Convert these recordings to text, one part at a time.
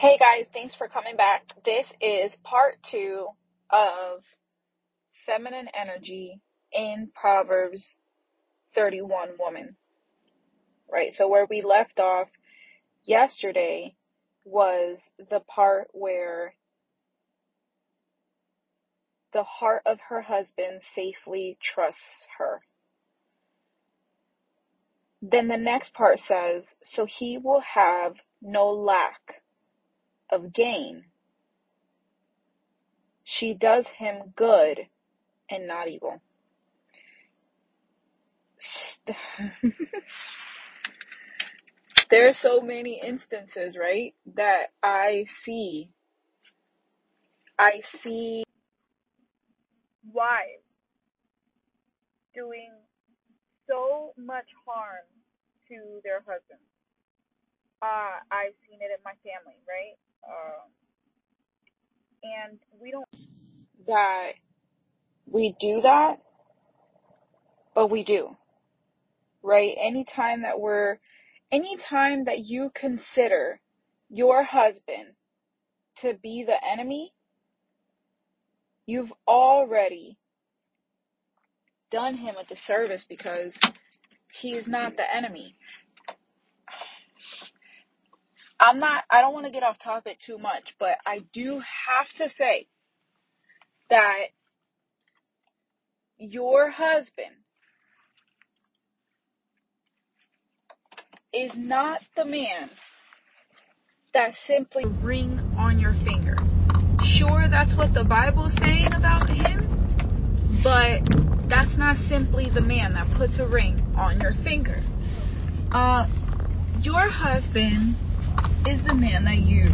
Hey guys, thanks for coming back. This is part two of feminine energy in Proverbs 31 woman. Right? So where we left off yesterday was the part where the heart of her husband safely trusts her. Then the next part says, so he will have no lack of gain. She does him good and not evil. there are so many instances, right, that I see. I see wives doing so much harm to their husbands. Uh, I've seen it in my family, right? Um, and we don't that we do that, but we do, right? Anytime that we're, anytime that you consider your husband to be the enemy, you've already done him a disservice because he's not the enemy. I'm not, I don't want to get off topic too much, but I do have to say that your husband is not the man that simply ring on your finger. Sure, that's what the Bible's saying about him, but that's not simply the man that puts a ring on your finger. Uh, your husband is the man that you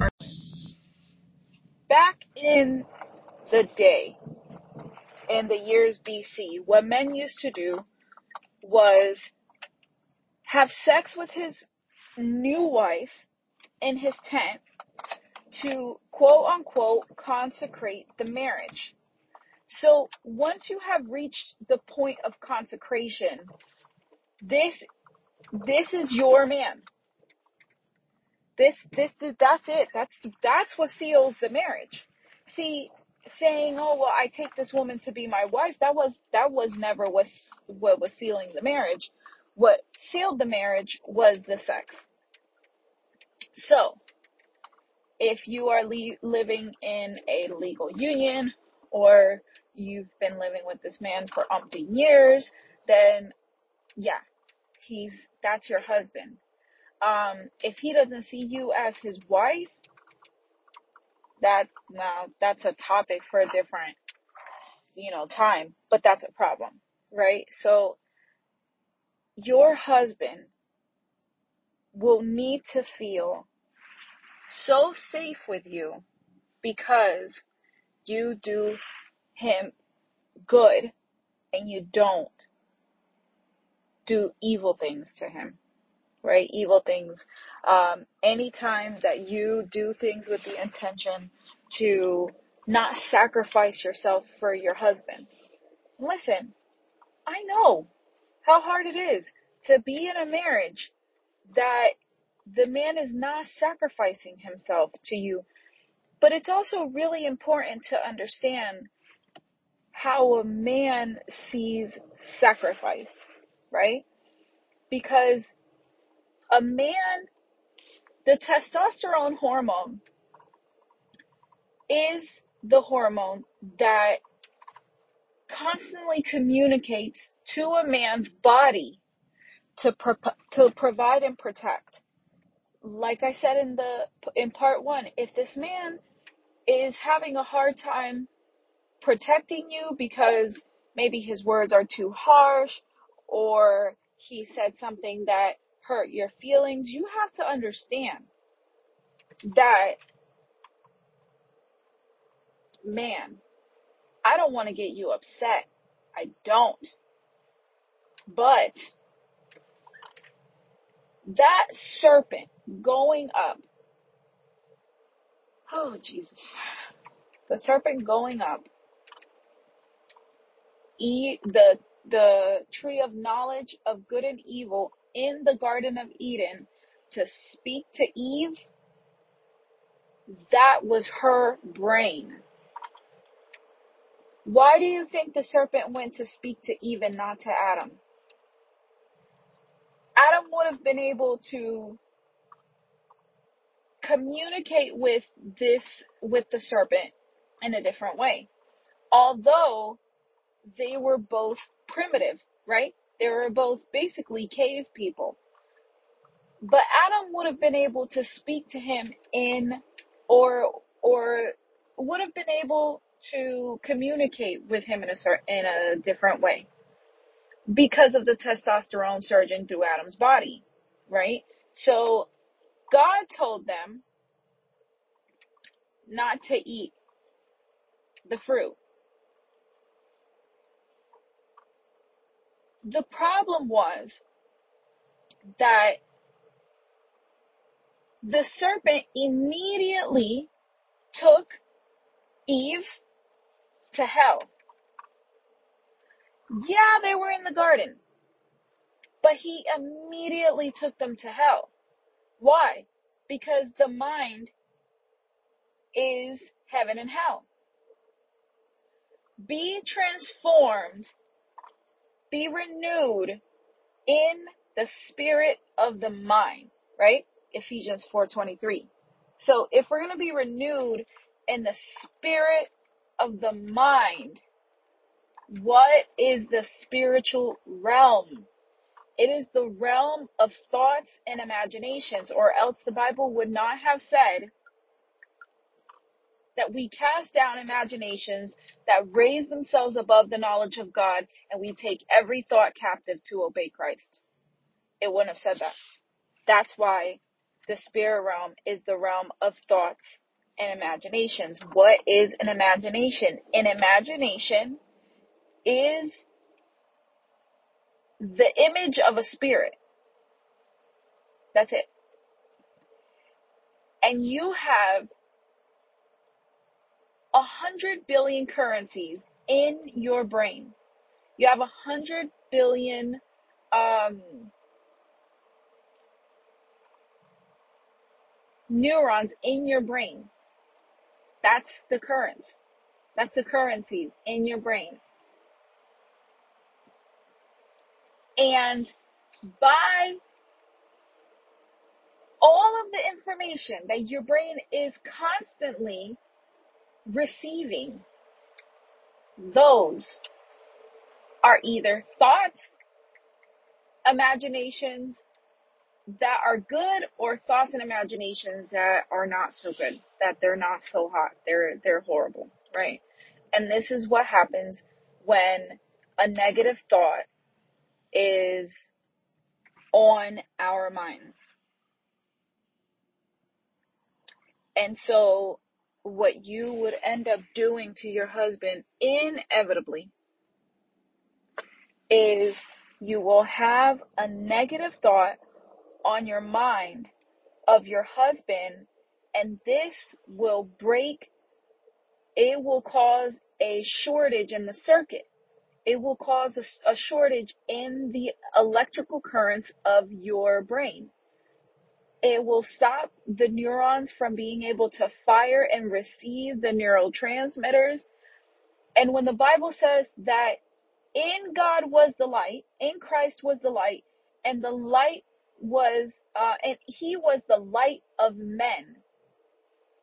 are. Back in the day, in the years BC, what men used to do was have sex with his new wife in his tent to quote unquote consecrate the marriage. So once you have reached the point of consecration, this this is your man. This this is that's it. That's that's what seals the marriage. See, saying, "Oh, well, I take this woman to be my wife." That was that was never what what was sealing the marriage. What sealed the marriage was the sex. So, if you are le- living in a legal union or you've been living with this man for umpteen years, then yeah, he's that's your husband. Um, if he doesn't see you as his wife, that now that's a topic for a different you know time, but that's a problem, right? So your husband will need to feel so safe with you because you do him good and you don't do evil things to him, right? Evil things. Um, anytime that you do things with the intention to not sacrifice yourself for your husband. Listen, I know how hard it is to be in a marriage that the man is not sacrificing himself to you. But it's also really important to understand how a man sees sacrifice, right? Because a man, the testosterone hormone is the hormone that constantly communicates to a man's body to pro- to provide and protect. Like I said in the in part 1, if this man is having a hard time protecting you because maybe his words are too harsh or he said something that hurt your feelings, you have to understand that man, I don't want to get you upset. I don't. But that serpent going up, oh Jesus, the serpent going up, eat the the tree of knowledge of good and evil in the Garden of Eden to speak to Eve, That was her brain. Why do you think the serpent went to speak to Eve and not to Adam? Adam would have been able to communicate with this, with the serpent in a different way. Although they were both primitive, right? They were both basically cave people. But Adam would have been able to speak to him in, or, or would have been able to communicate with him in a certain, in a different way because of the testosterone surging through Adam's body, right? So God told them not to eat the fruit. The problem was that the serpent immediately took Eve to hell. Yeah, they were in the garden, but he immediately took them to hell. Why? Because the mind is heaven and hell. Be transformed, be renewed in the spirit of the mind, right? Ephesians 4:23. So if we're going to be renewed in the spirit of the mind, what is the spiritual realm? It is the realm of thoughts and imaginations, or else the Bible would not have said that we cast down imaginations that raise themselves above the knowledge of God and we take every thought captive to obey Christ. It wouldn't have said that. That's why the spirit realm is the realm of thoughts and imaginations. What is an imagination? An imagination is the image of a spirit. That's it. And you have a hundred billion currencies in your brain. You have a hundred billion um, neurons in your brain. That's the currents. That's the currencies in your brain. And by all of the information that your brain is constantly receiving, those are either thoughts, imaginations that are good or thoughts and imaginations that are not so good, that they're not so hot. They're, they're horrible, right? And this is what happens when a negative thought is on our minds. And so what you would end up doing to your husband inevitably is you will have a negative thought on your mind of your husband and this will break it will cause a shortage in the circuit. It will cause a, a, shortage in the electrical currents of your brain it will stop the neurons from being able to fire and receive the neurotransmitters and when the bible says that in god was the light in christ was the light and the light was, uh, and he was the light of men.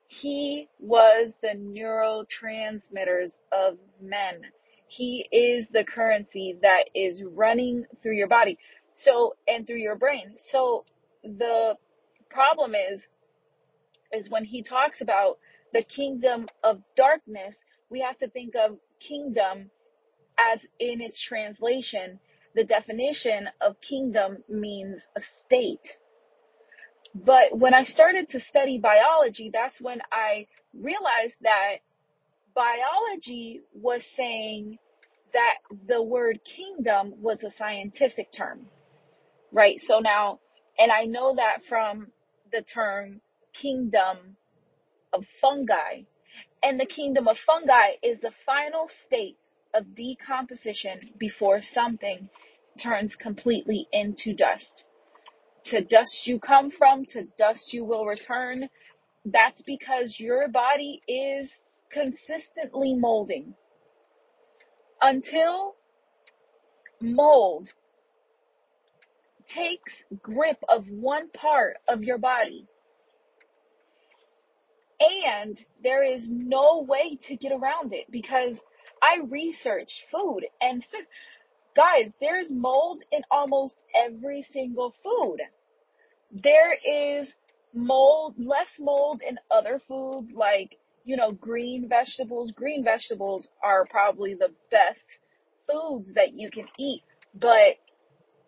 He was the neurotransmitters of men. He is the currency that is running through your body. So, and through your brain. So the problem is, is when he talks about the kingdom of darkness, we have to think of kingdom as in its translation the definition of kingdom means a state. But when I started to study biology, that's when I realized that biology was saying that the word kingdom was a scientific term, right? So now, and I know that from the term kingdom of fungi, and the kingdom of fungi is the final state of decomposition before something turns completely into dust. To dust you come from, to dust you will return. That's because your body is consistently molding until mold takes grip of one part of your body and there is no way to get around it because I researched food and guys, there's mold in almost every single food. There is mold, less mold in other foods like, you know, green vegetables. Green vegetables are probably the best foods that you can eat, but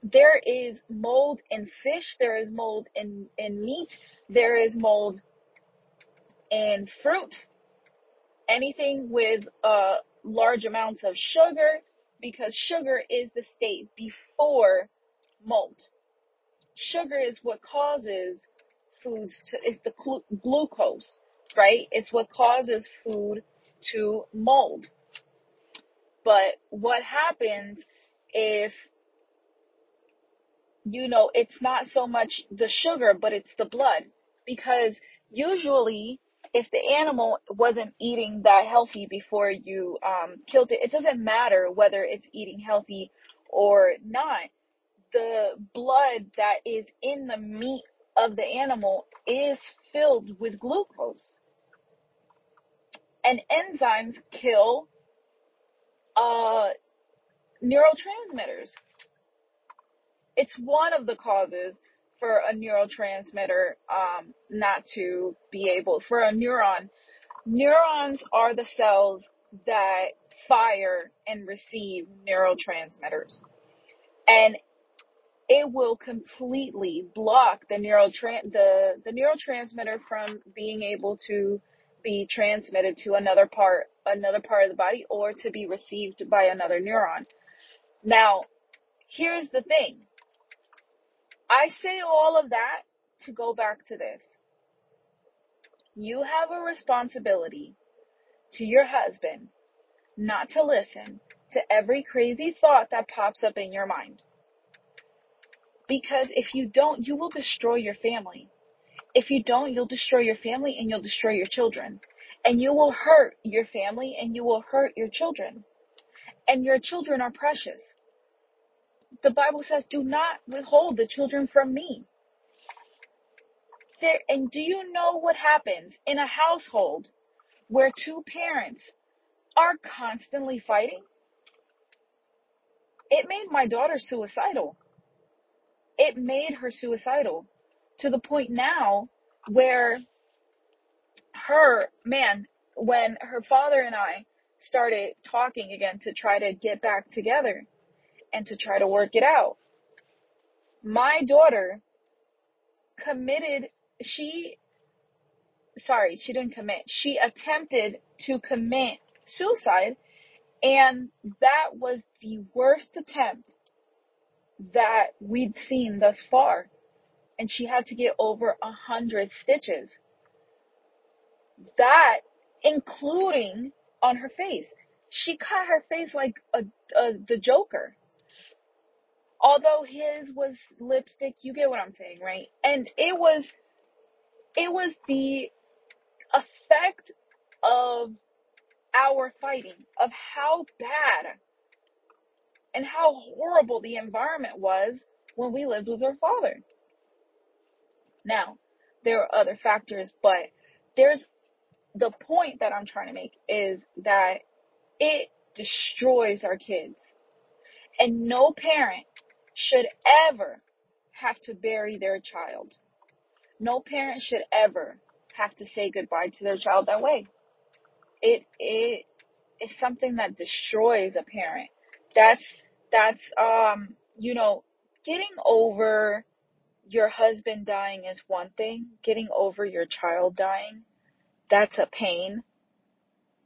there is mold in fish, there is mold in, in meat, there is mold in fruit, anything with uh, large amounts of sugar, because sugar is the state before mold. Sugar is what causes foods to, it's the glu- glucose, right? It's what causes food to mold. But what happens if, you know, it's not so much the sugar, but it's the blood? Because usually if the animal wasn't eating that healthy before you um, killed it, it doesn't matter whether it's eating healthy or not. The blood that is in the meat of the animal is filled with glucose. And enzymes kill uh, neurotransmitters. It's one of the causes for a neurotransmitter um, not to be able, for a neuron Neurons are the cells that fire and receive neurotransmitters. And it will completely block the neurotran- the, the neurotransmitter from being able to be transmitted to another part, another part of the body or to be received by another neuron. Now, here's the thing. I say all of that to go back to this. You have a responsibility to your husband not to listen to every crazy thought that pops up in your mind. Because if you don't, you will destroy your family. If you don't, you'll destroy your family and you'll destroy your children. And you will hurt your family and you will hurt your children. And your children are precious. The Bible says, do not withhold the children from me. There, and do you know what happens in a household where two parents are constantly fighting? It made my daughter suicidal. It made her suicidal to the point now where her, man, when her father and I started talking again to try to get back together and to try to work it out, my daughter committed, she, sorry, she didn't commit, she attempted to commit suicide and that was the worst attempt that we'd seen thus far. And she had to get over a hundred stitches. That, including on her face. She cut her face like a, a the Joker. Although his was lipstick, you get what I'm saying, right? And it was, it was the effect of our fighting, of how bad and how horrible the environment was when we lived with our father. Now, there are other factors, but there's the point that I'm trying to make is that it destroys our kids. And no parent should ever have to bury their child. No parent should ever have to say goodbye to their child that way. It it is something that destroys a parent. That's that's um you know getting over your husband dying is one thing. Getting over your child dying, that's a pain,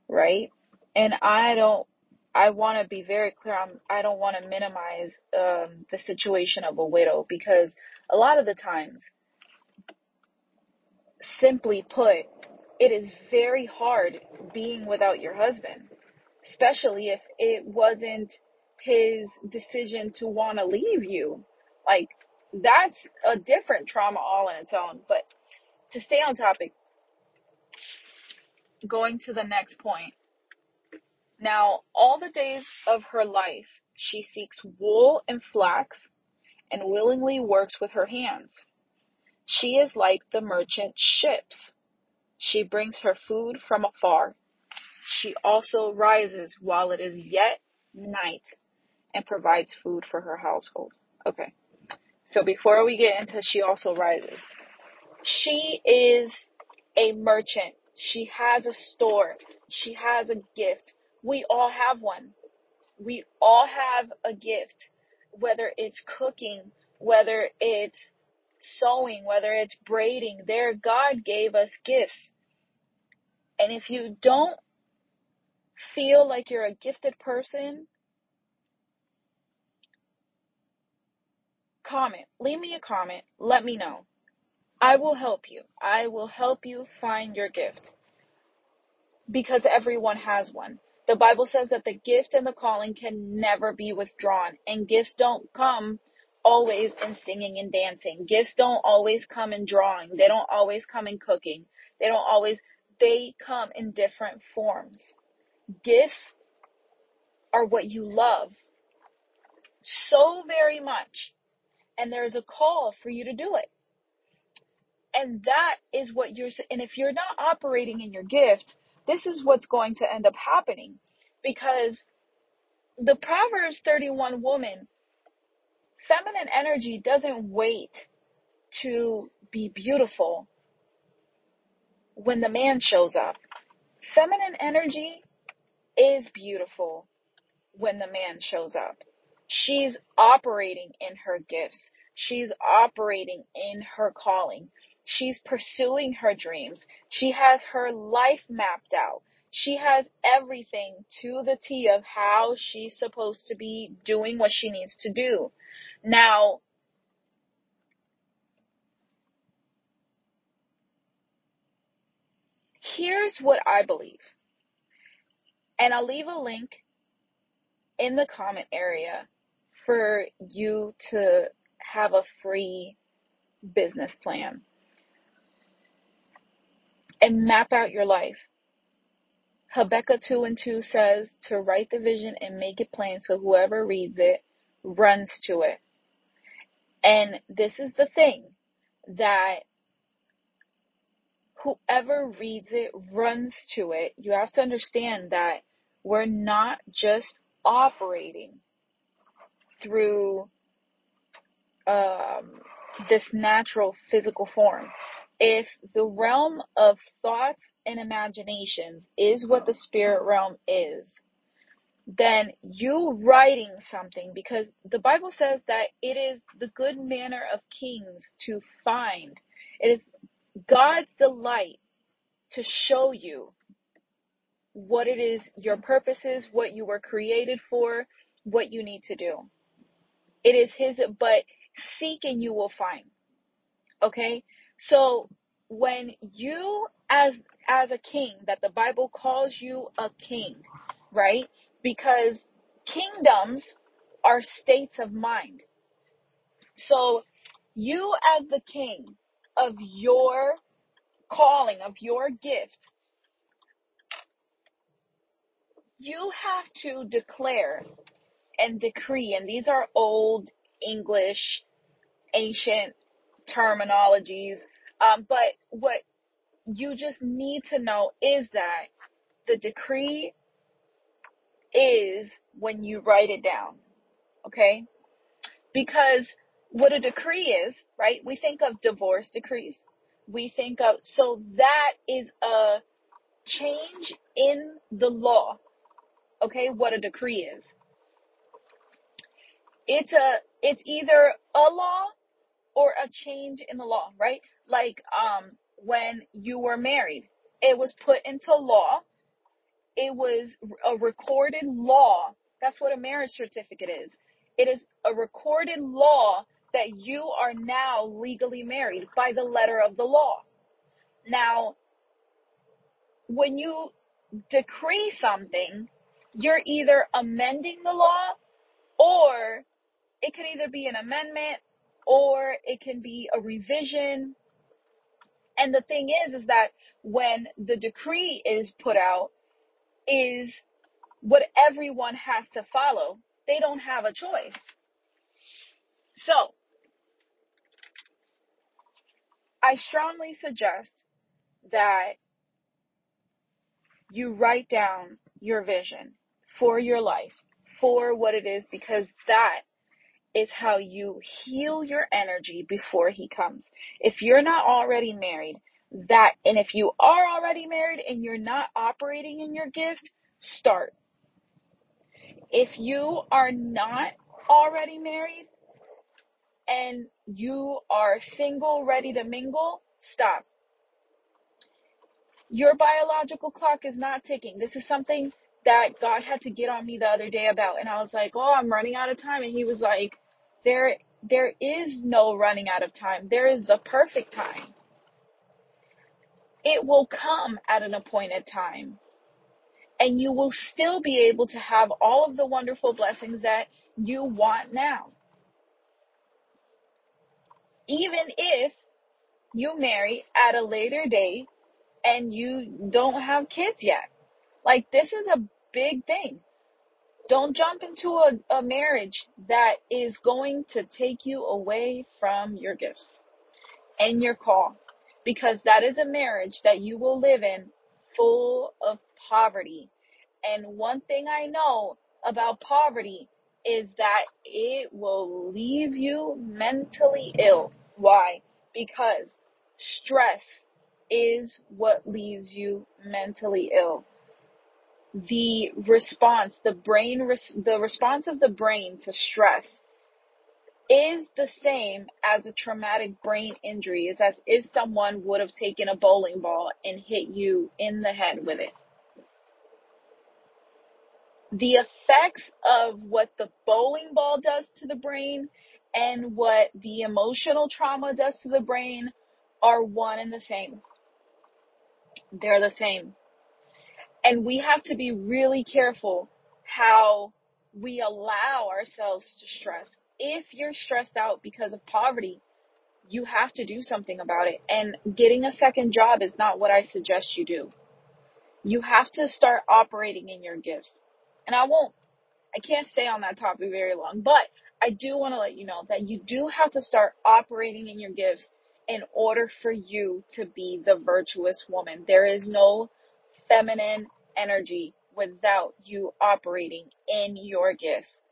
right? And I don't I want to be very clear. I'm, I don't want to minimize um, the situation of a widow because a lot of the times, simply put, it is very hard being without your husband, especially if it wasn't his decision to want to leave you. Like, that's a different trauma all on its own. But to stay on topic, going to the next point. Now, all the days of her life, she seeks wool and flax and willingly works with her hands. She is like the merchant ships. She brings her food from afar. She also rises while it is yet night and provides food for her household. Okay. So before we get into she also rises, she is a merchant. She has a store. She has a gift. We all have one. We all have a gift, whether it's cooking, whether it's sewing, whether it's braiding. There, God gave us gifts. And if you don't feel like you're a gifted person, comment. Leave me a comment. Let me know. I will help you. I will help you find your gift. Because everyone has one. The Bible says that the gift and the calling can never be withdrawn. And gifts don't come always in singing and dancing. Gifts don't always come in drawing. They don't always come in cooking. They don't always, they come in different forms. Gifts are what you love so very much. And there's a call for you to do it. And that is what you're, and if you're not operating in your gift, this is what's going to end up happening. Because the Proverbs 31 woman, feminine energy doesn't wait to be beautiful when the man shows up. Feminine energy is beautiful when the man shows up. She's operating in her gifts. She's operating in her calling. She's pursuing her dreams. She has her life mapped out. She has everything to the T of how she's supposed to be doing what she needs to do. Now, here's what I believe. And I'll leave a link in the comment area for you to have a free business plan and map out your life. Habakkuk 2 and 2 says to write the vision and make it plain so whoever reads it runs to it. And this is the thing that whoever reads it runs to it. You have to understand that we're not just operating through um, this natural physical form. If the realm of thoughts and imaginations is what the spirit realm is, then you writing something, because the Bible says that it is the good manner of kings to find. It is God's delight to show you what it is, your purpose is, what you were created for, what you need to do. It is His, but seek and you will find. Okay? So when you as as a king that the Bible calls you a king, right? Because kingdoms are states of mind. So you as the king of your calling, of your gift, you have to declare and decree, and these are old English, ancient terminologies. Um, but what you just need to know is that the decree is when you write it down. Okay? Because what a decree is, right? We think of divorce decrees. We think of, so that is a change in the law. Okay? What a decree is. It's a, it's either a law or a change in the law, right? Like, um, when you were married, it was put into law. It was a recorded law. That's what a marriage certificate is. It is a recorded law that you are now legally married by the letter of the law. Now, when you decree something, you're either amending the law or it could either be an amendment or it can be a revision And the thing is, is that when the decree is put out, is what everyone has to follow. They don't have a choice. So, I strongly suggest that you write down your vision for your life, for what it is, because that is how you heal your energy before he comes. If you're not already married, that, and if you are already married and you're not operating in your gift, start. If you are not already married and you are single, ready to mingle, stop. Your biological clock is not ticking. This is something that God had to get on me the other day about. And I was like, oh, I'm running out of time. And he was like, there, there is no running out of time. There is the perfect time. It will come at an appointed time. And you will still be able to have all of the wonderful blessings that you want now. Even if you marry at a later date and you don't have kids yet. Like this is a big thing. Don't jump into a, a marriage that is going to take you away from your gifts and your call because that is a marriage that you will live in full of poverty. And one thing I know about poverty is that it will leave you mentally ill. Why? Because stress is what leaves you mentally ill the response, the brain, res- the response of the brain to stress is the same as a traumatic brain injury. It's as if someone would have taken a bowling ball and hit you in the head with it. The effects of what the bowling ball does to the brain and what the emotional trauma does to the brain are one and the same. They're the same. And we have to be really careful how we allow ourselves to stress. If you're stressed out because of poverty, you have to do something about it. And getting a second job is not what I suggest you do. You have to start operating in your gifts. And I won't, I can't stay on that topic very long, but I do want to let you know that you do have to start operating in your gifts in order for you to be the virtuous woman. There is no feminine energy without you operating in your gifts.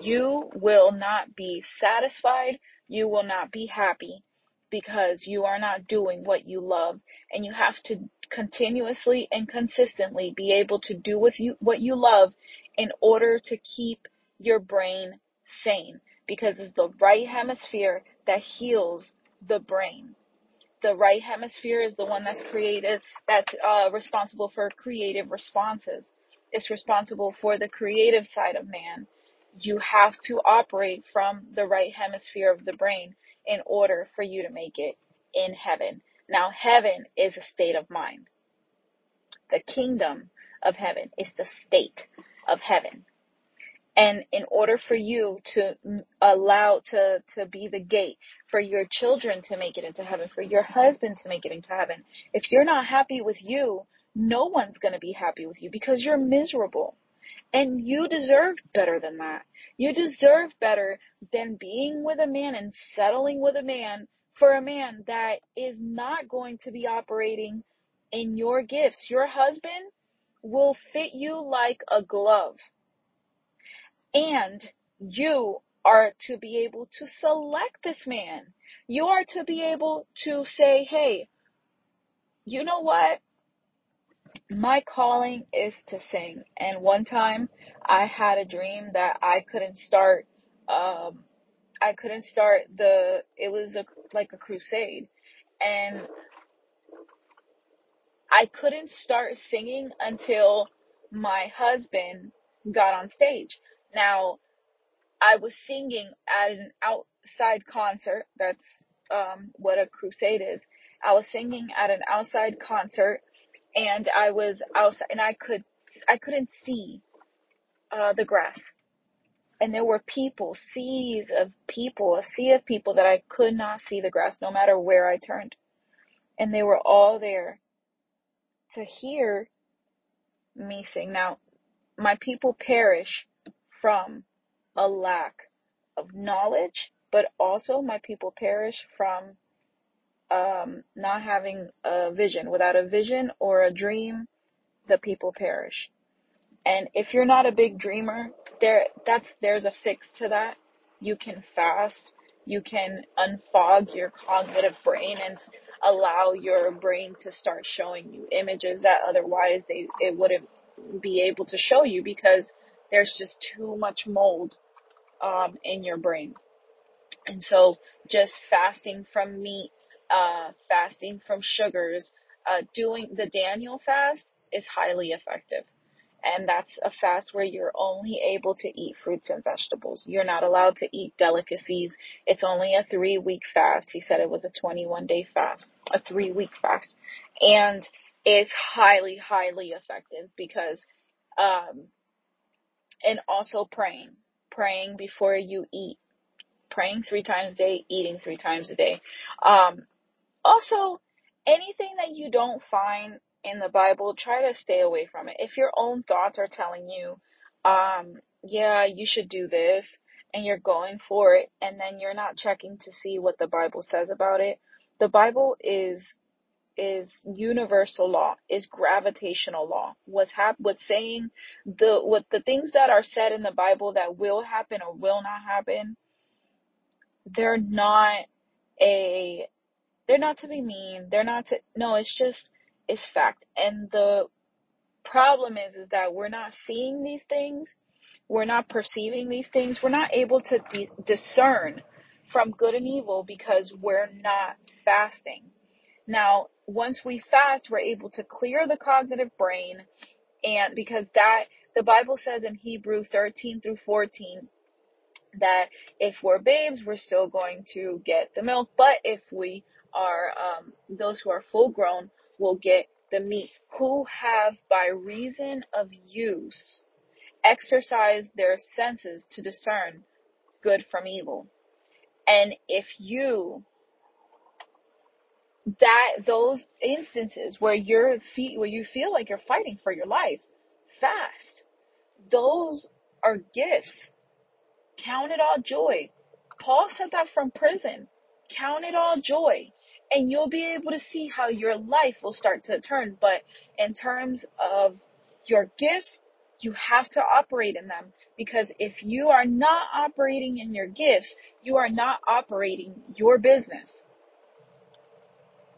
You will not be satisfied. You will not be happy because you are not doing what you love and you have to continuously and consistently be able to do with you what you love in order to keep your brain sane because it's the right hemisphere that heals the brain the right hemisphere is the one that's creative, that's uh, responsible for creative responses. It's responsible for the creative side of man. You have to operate from the right hemisphere of the brain in order for you to make it in heaven. Now, heaven is a state of mind. The kingdom of heaven is the state of heaven. And in order for you to allow to, to be the gate for your children to make it into heaven, for your husband to make it into heaven, if you're not happy with you, no one's going to be happy with you because you're miserable. And you deserve better than that. You deserve better than being with a man and settling with a man for a man that is not going to be operating in your gifts. Your husband will fit you like a glove. And you are to be able to select this man. You are to be able to say, hey, you know what? My calling is to sing. And one time I had a dream that I couldn't start, um, I couldn't start the, it was a, like a crusade. And I couldn't start singing until my husband got on stage. Now, I was singing at an outside concert. That's um, what a crusade is. I was singing at an outside concert, and I was outside, and I could I couldn't see uh, the grass, and there were people, seas of people, a sea of people that I could not see the grass, no matter where I turned. And they were all there to hear me sing. Now, my people perish from a lack of knowledge, but also my people perish from um, not having a vision. Without a vision or a dream, the people perish. And if you're not a big dreamer, there that's there's a fix to that. You can fast, you can unfog your cognitive brain and allow your brain to start showing you images that otherwise they it wouldn't be able to show you because there's just too much mold um, in your brain. And so just fasting from meat, uh, fasting from sugars, uh, doing the Daniel fast is highly effective. And that's a fast where you're only able to eat fruits and vegetables. You're not allowed to eat delicacies. It's only a three week fast. He said it was a 21 day fast, a three week fast. And it's highly, highly effective because, um, and also praying, praying before you eat, praying three times a day, eating three times a day. Um, also, anything that you don't find in the Bible, try to stay away from it. If your own thoughts are telling you, um, yeah, you should do this, and you're going for it, and then you're not checking to see what the Bible says about it, the Bible is is universal law, is gravitational law. What's hap- what's saying the what the things that are said in the Bible that will happen or will not happen, they're not a they're not to be mean. They're not to no, it's just it's fact. And the problem is is that we're not seeing these things. We're not perceiving these things. We're not able to de- discern from good and evil because we're not fasting. Now, once we fast, we're able to clear the cognitive brain and because that the Bible says in Hebrew 13 through 14 that if we're babes, we're still going to get the milk, but if we are um, those who are full grown will get the meat, who have by reason of use exercised their senses to discern good from evil. And if you that those instances where you're where you feel like you're fighting for your life, fast. Those are gifts. Count it all joy. Paul said that from prison. Count it all joy. And you'll be able to see how your life will start to turn. But in terms of your gifts, you have to operate in them. Because if you are not operating in your gifts, you are not operating your business.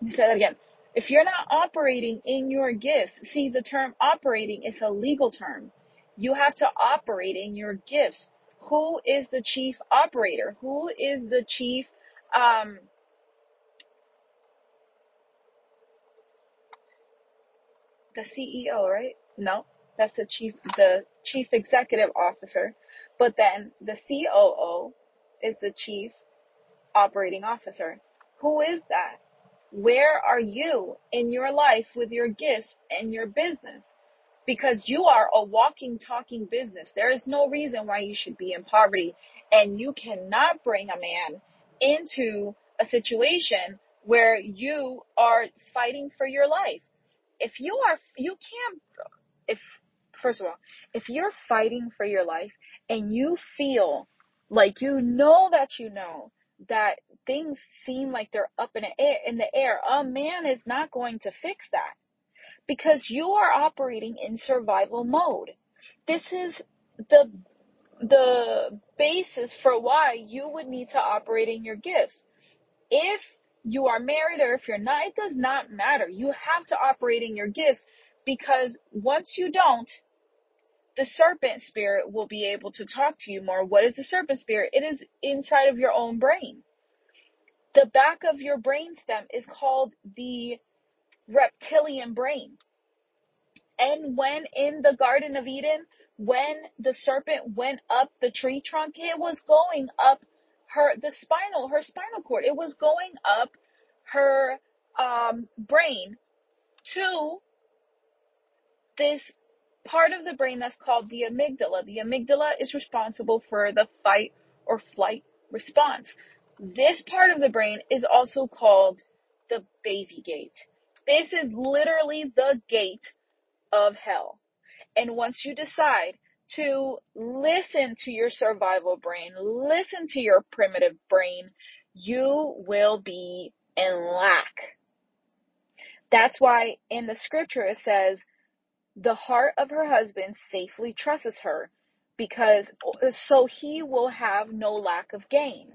Let me say that again. If you're not operating in your gifts, see the term operating is a legal term. You have to operate in your gifts. Who is the chief operator? Who is the chief um the CEO, right? No, that's the chief the chief executive officer. But then the COO is the chief operating officer. Who is that? Where are you in your life with your gifts and your business? Because you are a walking, talking business. There is no reason why you should be in poverty. And you cannot bring a man into a situation where you are fighting for your life. If you are, you can't, if, first of all, if you're fighting for your life and you feel like you know that you know that things seem like they're up in the air, in the air, a man is not going to fix that because you are operating in survival mode. This is the the basis for why you would need to operate in your gifts. If you are married or if you're not, it does not matter. You have to operate in your gifts because once you don't, the serpent spirit will be able to talk to you more. What is the serpent spirit? It is inside of your own brain. The back of your brainstem is called the reptilian brain. And when in the Garden of Eden, when the serpent went up the tree trunk, it was going up her the spinal her spinal cord. It was going up her um, brain to this part of the brain that's called the amygdala. The amygdala is responsible for the fight or flight response. This part of the brain is also called the baby gate. This is literally the gate of hell. And once you decide to listen to your survival brain, listen to your primitive brain, you will be in lack. That's why in the scripture it says, the heart of her husband safely trusts her because so he will have no lack of gain.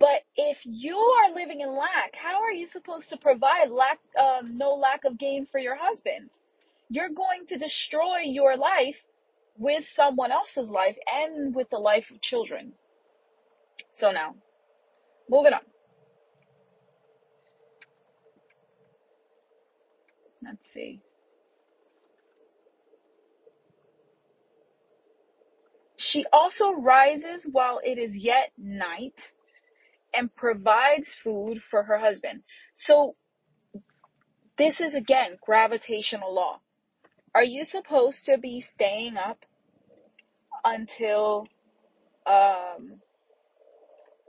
But if you are living in lack, how are you supposed to provide lack, uh, no lack of gain for your husband? You're going to destroy your life with someone else's life and with the life of children. So now, moving on. Let's see. She also rises while it is yet night and provides food for her husband. So this is again gravitational law. Are you supposed to be staying up until um,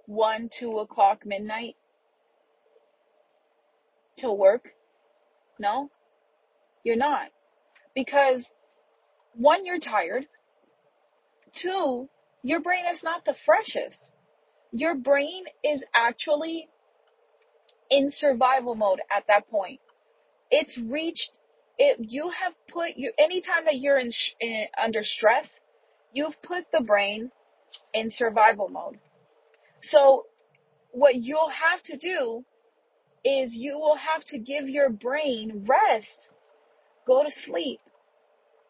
one, two o'clock midnight to work? No, you're not. Because one, you're tired. Two, your brain is not the freshest. Your brain is actually in survival mode at that point. It's reached it. You have put you anytime that you're in, in under stress, you've put the brain in survival mode. So what you'll have to do is you will have to give your brain rest. Go to sleep.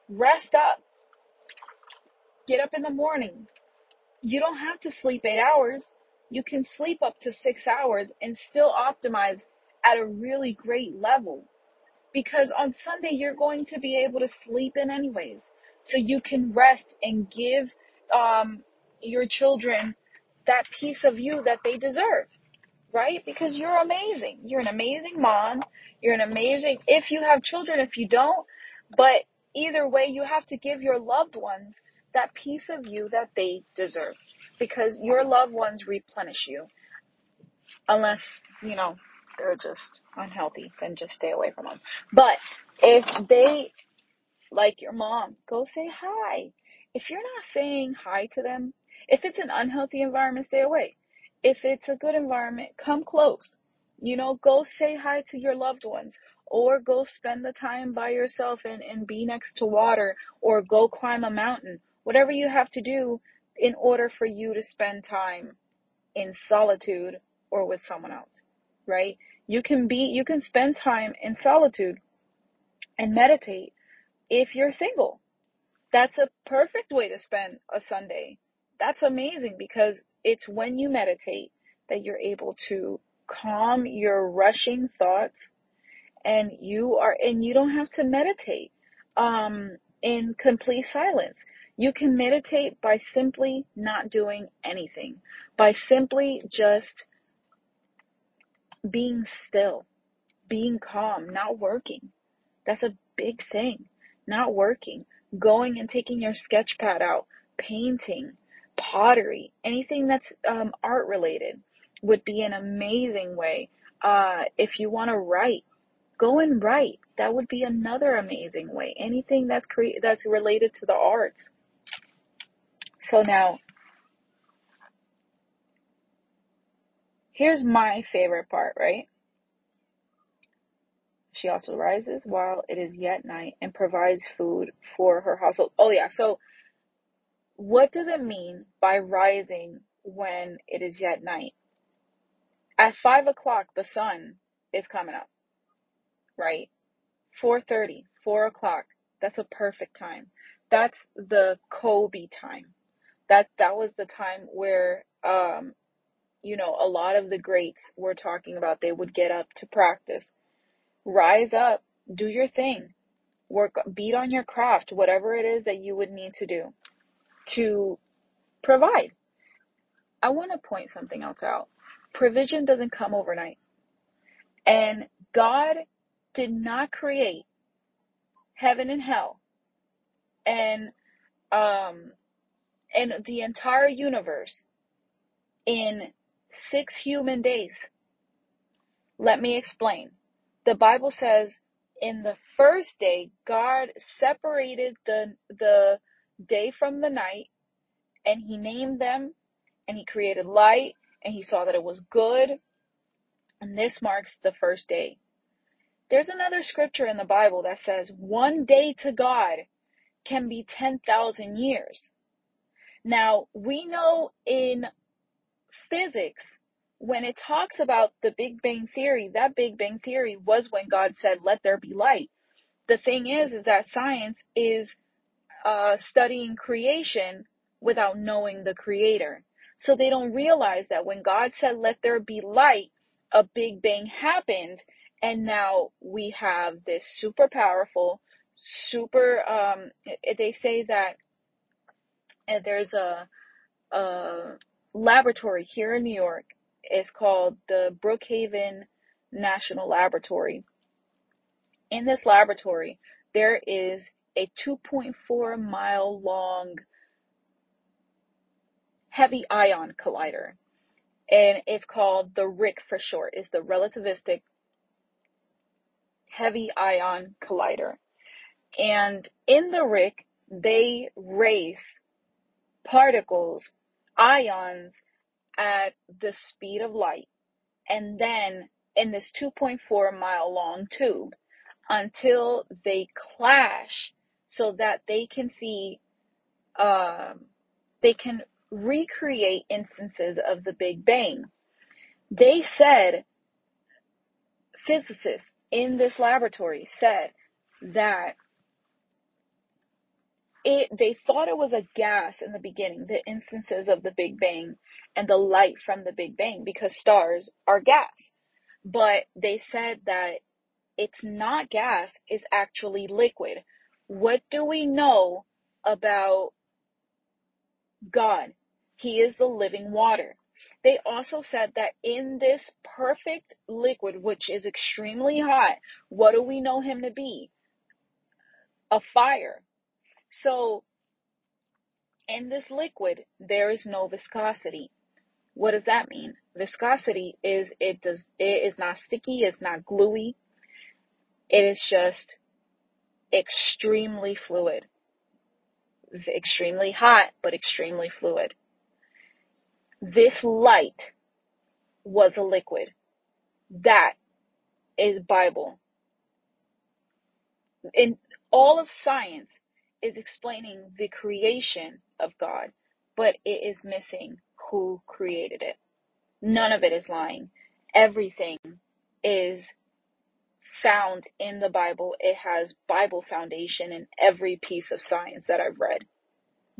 Rest up. Get up in the morning. You don't have to sleep eight hours. You can sleep up to six hours and still optimize at a really great level. Because on Sunday, you're going to be able to sleep in anyways. So you can rest and give, um, your children that piece of you that they deserve. Right? Because you're amazing. You're an amazing mom. You're an amazing, if you have children, if you don't, but either way, you have to give your loved ones that piece of you that they deserve because your loved ones replenish you. Unless, you know, they're just unhealthy, then just stay away from them. But if they, like your mom, go say hi. If you're not saying hi to them, if it's an unhealthy environment, stay away. If it's a good environment, come close. You know, go say hi to your loved ones or go spend the time by yourself and, and be next to water or go climb a mountain. Whatever you have to do in order for you to spend time in solitude or with someone else, right? You can be, you can spend time in solitude and meditate if you're single. That's a perfect way to spend a Sunday. That's amazing because it's when you meditate that you're able to calm your rushing thoughts and you are, and you don't have to meditate, um, in complete silence. You can meditate by simply not doing anything, by simply just being still, being calm, not working. That's a big thing. Not working, going and taking your sketch pad out, painting, pottery, anything that's um, art related would be an amazing way. Uh, if you want to write, go and write. That would be another amazing way. Anything that's cre- that's related to the arts. So now, here's my favorite part, right? She also rises while it is yet night and provides food for her household. Oh yeah, so what does it mean by rising when it is yet night? At five o'clock, the sun is coming up, right? 4.30, 4 o'clock, that's a perfect time. That's the Kobe time. That that was the time where um you know a lot of the greats were talking about they would get up to practice. Rise up do your thing. Work beat on your craft whatever it is that you would need to do to provide. I want to point something else out. Provision doesn't come overnight. And god did not create heaven and hell and um and the entire universe in six human days. Let me explain. The Bible says in the first day, God separated the, the day from the night and he named them and he created light and he saw that it was good. And this marks the first day. There's another scripture in the Bible that says one day to God can be 10,000 years. Now, we know in physics, when it talks about the Big Bang Theory, that Big Bang Theory was when God said, let there be light. The thing is, is that science is uh, studying creation without knowing the creator. So they don't realize that when God said, let there be light, a big bang happened. And now we have this super powerful, super, um, they say that uh, there's a, a laboratory here in New York. It's called the Brookhaven National Laboratory. In this laboratory, there is a 2.4 mile long heavy ion collider. And it's called the RHIC for short. It's the relativistic heavy ion collider. And in the RHIC, they race particles, ions at the speed of light. And then in this 2.4 mile long tube until they clash so that they can see, um, they can recreate instances of the Big Bang. They said, physicists in this laboratory said that it, they thought it was a gas in the beginning, the instances of the Big Bang and the light from the Big Bang because stars are gas. But they said that it's not gas, it's actually liquid. What do we know about God? He is the living water. They also said that in this perfect liquid, which is extremely hot, what do we know him to be? A fire. So, in this liquid, there is no viscosity. What does that mean? Viscosity is it does it is not sticky, it's not gluey. It is just extremely fluid. Extremely hot, but extremely fluid. This light was a liquid. That is Bible. In all of science is explaining the creation of God, but it is missing who created it. None of it is lying. Everything is found in the Bible. It has Bible foundation in every piece of science that I've read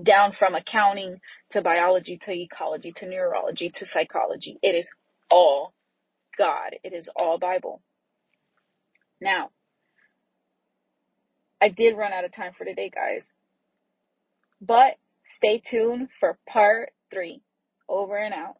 down from accounting to biology to ecology to neurology to psychology. It is all God. It is all Bible. Now, I did run out of time for today, guys. But stay tuned for part three. Over and out.